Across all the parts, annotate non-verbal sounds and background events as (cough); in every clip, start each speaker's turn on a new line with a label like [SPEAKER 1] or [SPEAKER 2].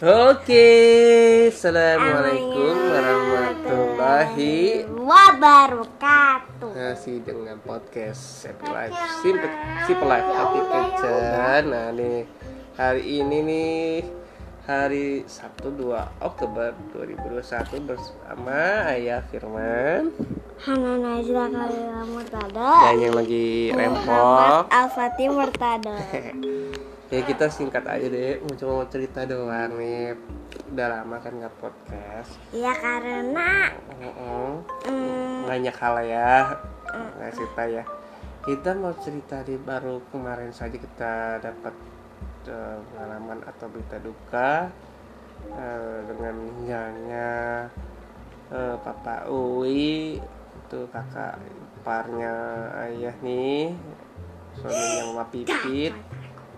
[SPEAKER 1] Oke, assalamualaikum warahmatullahi
[SPEAKER 2] wabarakatuh.
[SPEAKER 1] Masih dengan podcast Happy Life, Simple, Simple Life, Happy Kitchen. Nah nih hari ini nih hari Sabtu 2 Oktober 2021 bersama Ayah Firman
[SPEAKER 2] Hana Nazla Khalila Murtada.
[SPEAKER 1] dan yang lagi rempok.
[SPEAKER 2] Al-Fatih Murtada. (laughs)
[SPEAKER 1] Ya kita singkat aja deh, mau cuma mau cerita doang nih. Udah lama kan nggak podcast.
[SPEAKER 2] Ya karena
[SPEAKER 1] Mm-mm.
[SPEAKER 2] mm,
[SPEAKER 1] banyak hal ya nggak cerita ya kita mau cerita di baru kemarin saja kita dapat eh, pengalaman atau berita duka eh, dengan meninggalnya eh, Papa Uwi itu kakak iparnya ayah nih suaminya Mama Pipit.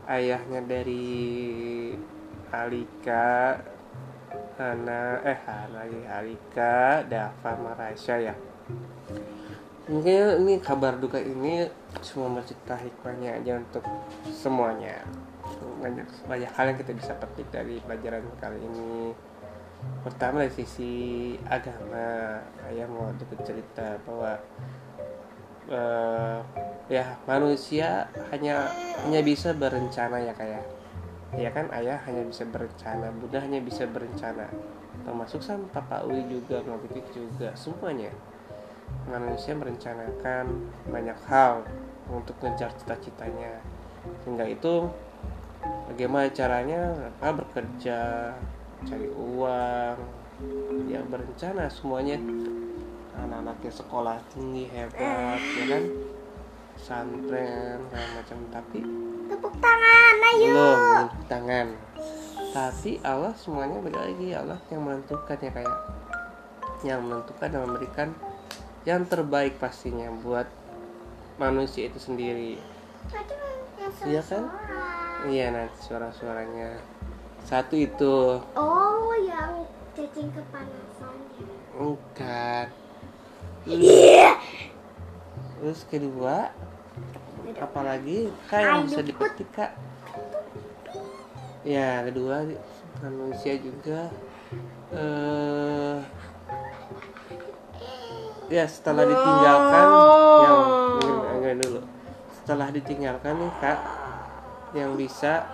[SPEAKER 1] Ayahnya dari Alika Hana eh Hana lagi Alika Dava Marasya ya. Mungkin ini kabar duka ini cuma mencipta hikmahnya aja untuk semuanya. Banyak banyak hal yang kita bisa petik dari pelajaran kali ini pertama dari sisi agama ayah mau dapat cerita bahwa eh, ya manusia hanya hanya bisa berencana ya kayak ya. Kan ayah hanya bisa berencana bunda hanya bisa berencana. Termasuk sama papa Uwi juga mau Pipit juga semuanya. Manusia merencanakan banyak hal untuk ngejar cita-citanya. Sehingga itu bagaimana caranya? Mereka bekerja cari uang ya berencana semuanya. Anak-anaknya sekolah tinggi hebat ya kan? Santren segala macam. Tapi
[SPEAKER 2] tepuk tangan, ayo.
[SPEAKER 1] belum di tangan. Tapi Allah semuanya balik lagi. Allah yang menentukan ya kayak yang menentukan dan memberikan yang terbaik pastinya buat manusia itu sendiri. Iya kan? iya nanti suara-suaranya satu itu.
[SPEAKER 2] Oh, yang cacing kepanasannya.
[SPEAKER 1] enggak
[SPEAKER 2] Iya.
[SPEAKER 1] terus kedua apalagi kak yang bisa dipetik kak? Ya kedua manusia juga. Eh ya setelah ditinggalkan. Yang enggak dulu. Setelah ditinggalkan nih kak yang bisa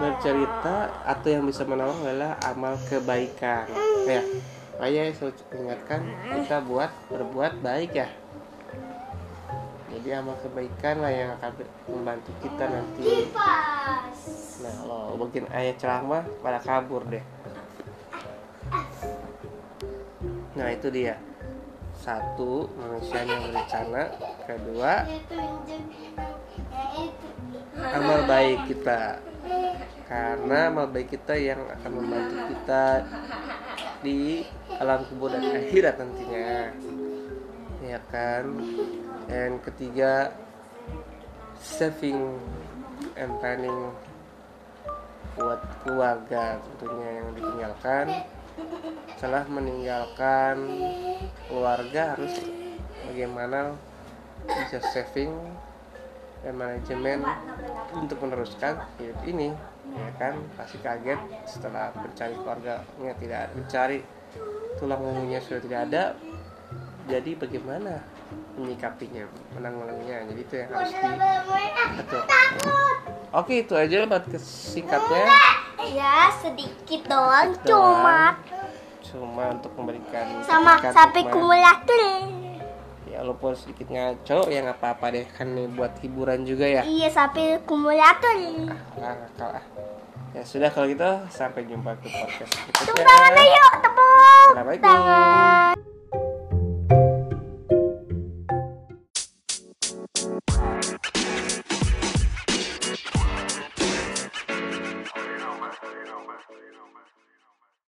[SPEAKER 1] bercerita atau yang bisa menolong adalah amal kebaikan. Ya saya selalu ingatkan kita buat berbuat baik ya. Jadi amal kebaikan lah yang akan membantu kita nanti. Nah kalau bikin ayat ceramah pada kabur deh. Nah itu dia. Satu manusia yang berencana. Kedua amal baik kita. Karena amal baik kita yang akan membantu kita di alam kubur dan akhirat nantinya. Ya kan? Dan ketiga saving and planning buat keluarga tentunya yang ditinggalkan. Setelah meninggalkan keluarga harus bagaimana bisa saving dan manajemen untuk meneruskan hidup ini ya kan? Pasti kaget setelah mencari keluarganya tidak ada mencari tulang punggung sudah tidak ada. Jadi bagaimana menyikapinya menanggulanginya jadi itu yang harus diatur oke itu aja buat singkatnya
[SPEAKER 2] Ya, sedikit doang. Cuma.
[SPEAKER 1] Cuma untuk memberikan
[SPEAKER 2] sama sampai
[SPEAKER 1] hikmah.
[SPEAKER 2] kumulator
[SPEAKER 1] walaupun sedikit ngaco ya nggak apa-apa deh. Kan nih buat hiburan juga ya.
[SPEAKER 2] Iya sapi kumulator
[SPEAKER 1] Ah, ah kalah. Ya sudah kalau gitu sampai jumpa di podcast
[SPEAKER 2] kita.
[SPEAKER 1] tepuk
[SPEAKER 2] tangan yuk. Tepuk tangan.